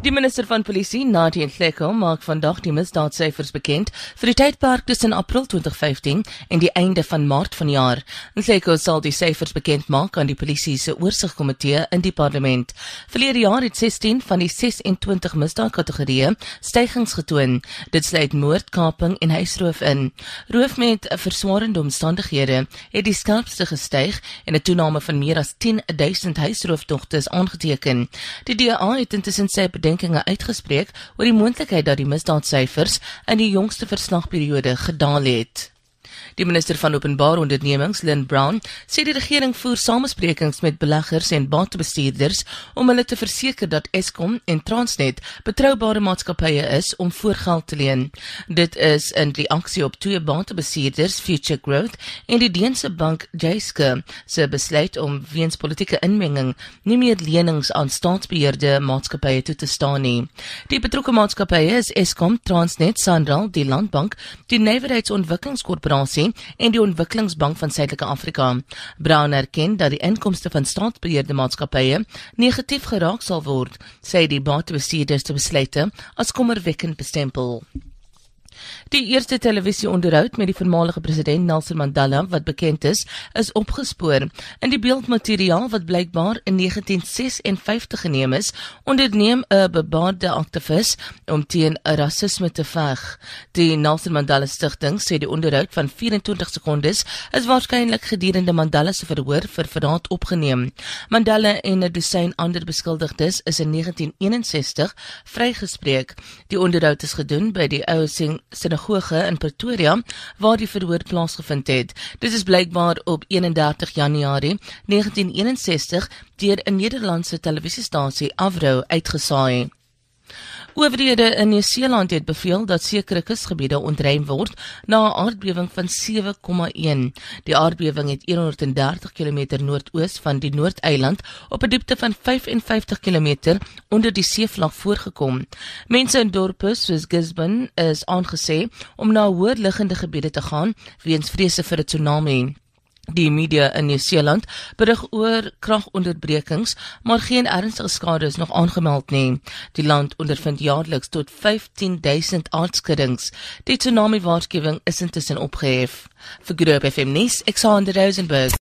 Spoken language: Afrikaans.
Die minister van Polisie, Nadia Nhleko, maak vandag die misdaadsyfers bekend vir die tydperk tussen April 2015 en die einde van Maart vanjaar. Nhleko sal die syfers bekend maak aan die polisie se oorsigkomitee in die parlement. Verlede jaar het 16 van die 26 misdaadkategorieë stygings getoon. Dit sluit moord, kaping en huisroof in. Roof met verswaarende omstandighede het die skerpste gestyg en 'n toename van meer as 10 000 huisrooftogte is aangeteken. Die DA het intussen sy bedenkinge uitgespreek oor die moontlikheid dat die misdaadsyfers in die jongste verslagperiode gedaal het. Die minister van Openbare Ondernemings, Lynn Brown, sê die regering voer samesprekings met beleggers en batebestuurders om hulle te verseker dat Eskom en Transnet betroubare maatskappye is om voorgeld te leen. Dit is in die aksie op twee batebestuurders, Future Growth en die Deense bank Jyske, se besluit om weens politieke inmenging nie meer lenings aan staatsbeheerde maatskappye toe te staan nie. Die betrokke maatskappye is Eskom, Transnet, Sanral, die Landbank, die Nywerheidsontwikkelingskorporasie Kommissie en die Ontwikkelingsbank van Suidelike Afrika. Brown erken dat die inkomste van staatsbeheerde maatskappye negatief geraak sal word, sê die batebestuurders te besluite as kommerwekkend bestempel. Die eerste televisieonderhoud met die voormalige president Nelson Mandela wat bekend is, is opgespoor. In die beeldmateriaal wat blykbaar in 1956 geneem is, onderneem 'n bebaarde aktivis om teen rasisme te veg. Die Nelson Mandela Stichting sê die onderhoud van 24 sekondes is waarskynlik gedurende Mandela se verhoor vir verraad opgeneem. Mandela en 'n dosyn ander beskuldigdes is in 1961 vrygespreek. Die onderhoud is gedoen by die Oussing sinagoge in Pretoria waar die verhoor plaasgevind het. Dit is blykbaar op 31 Januarie 1961 deur 'n Nederlandse televisiestasie Avro uitgesaai. Owerhede in Nieu-Seeland het beveel dat sekere kusgebiede ontruim word na 'n aardbewing van 7,1. Die aardbewing het 130 km noordoos van die Noordeiland op 'n diepte van 55 km onder die seevlak voorgekom. Mense in dorpe soos Gisborne is aangesê om na hoër liggende gebiede te gaan weens vrese vir 'n tsunami. Die media in Nieu-Seeland berig oor kragonderbrekings, maar geen ernstige skade is nog aangemeld nie. Die land ondervind jaarliks tot 15000 aardskuddings. Die tsunami waarskuwing is intussen opgehef. Vir Groep FM nuus, Alexander Rosenberg.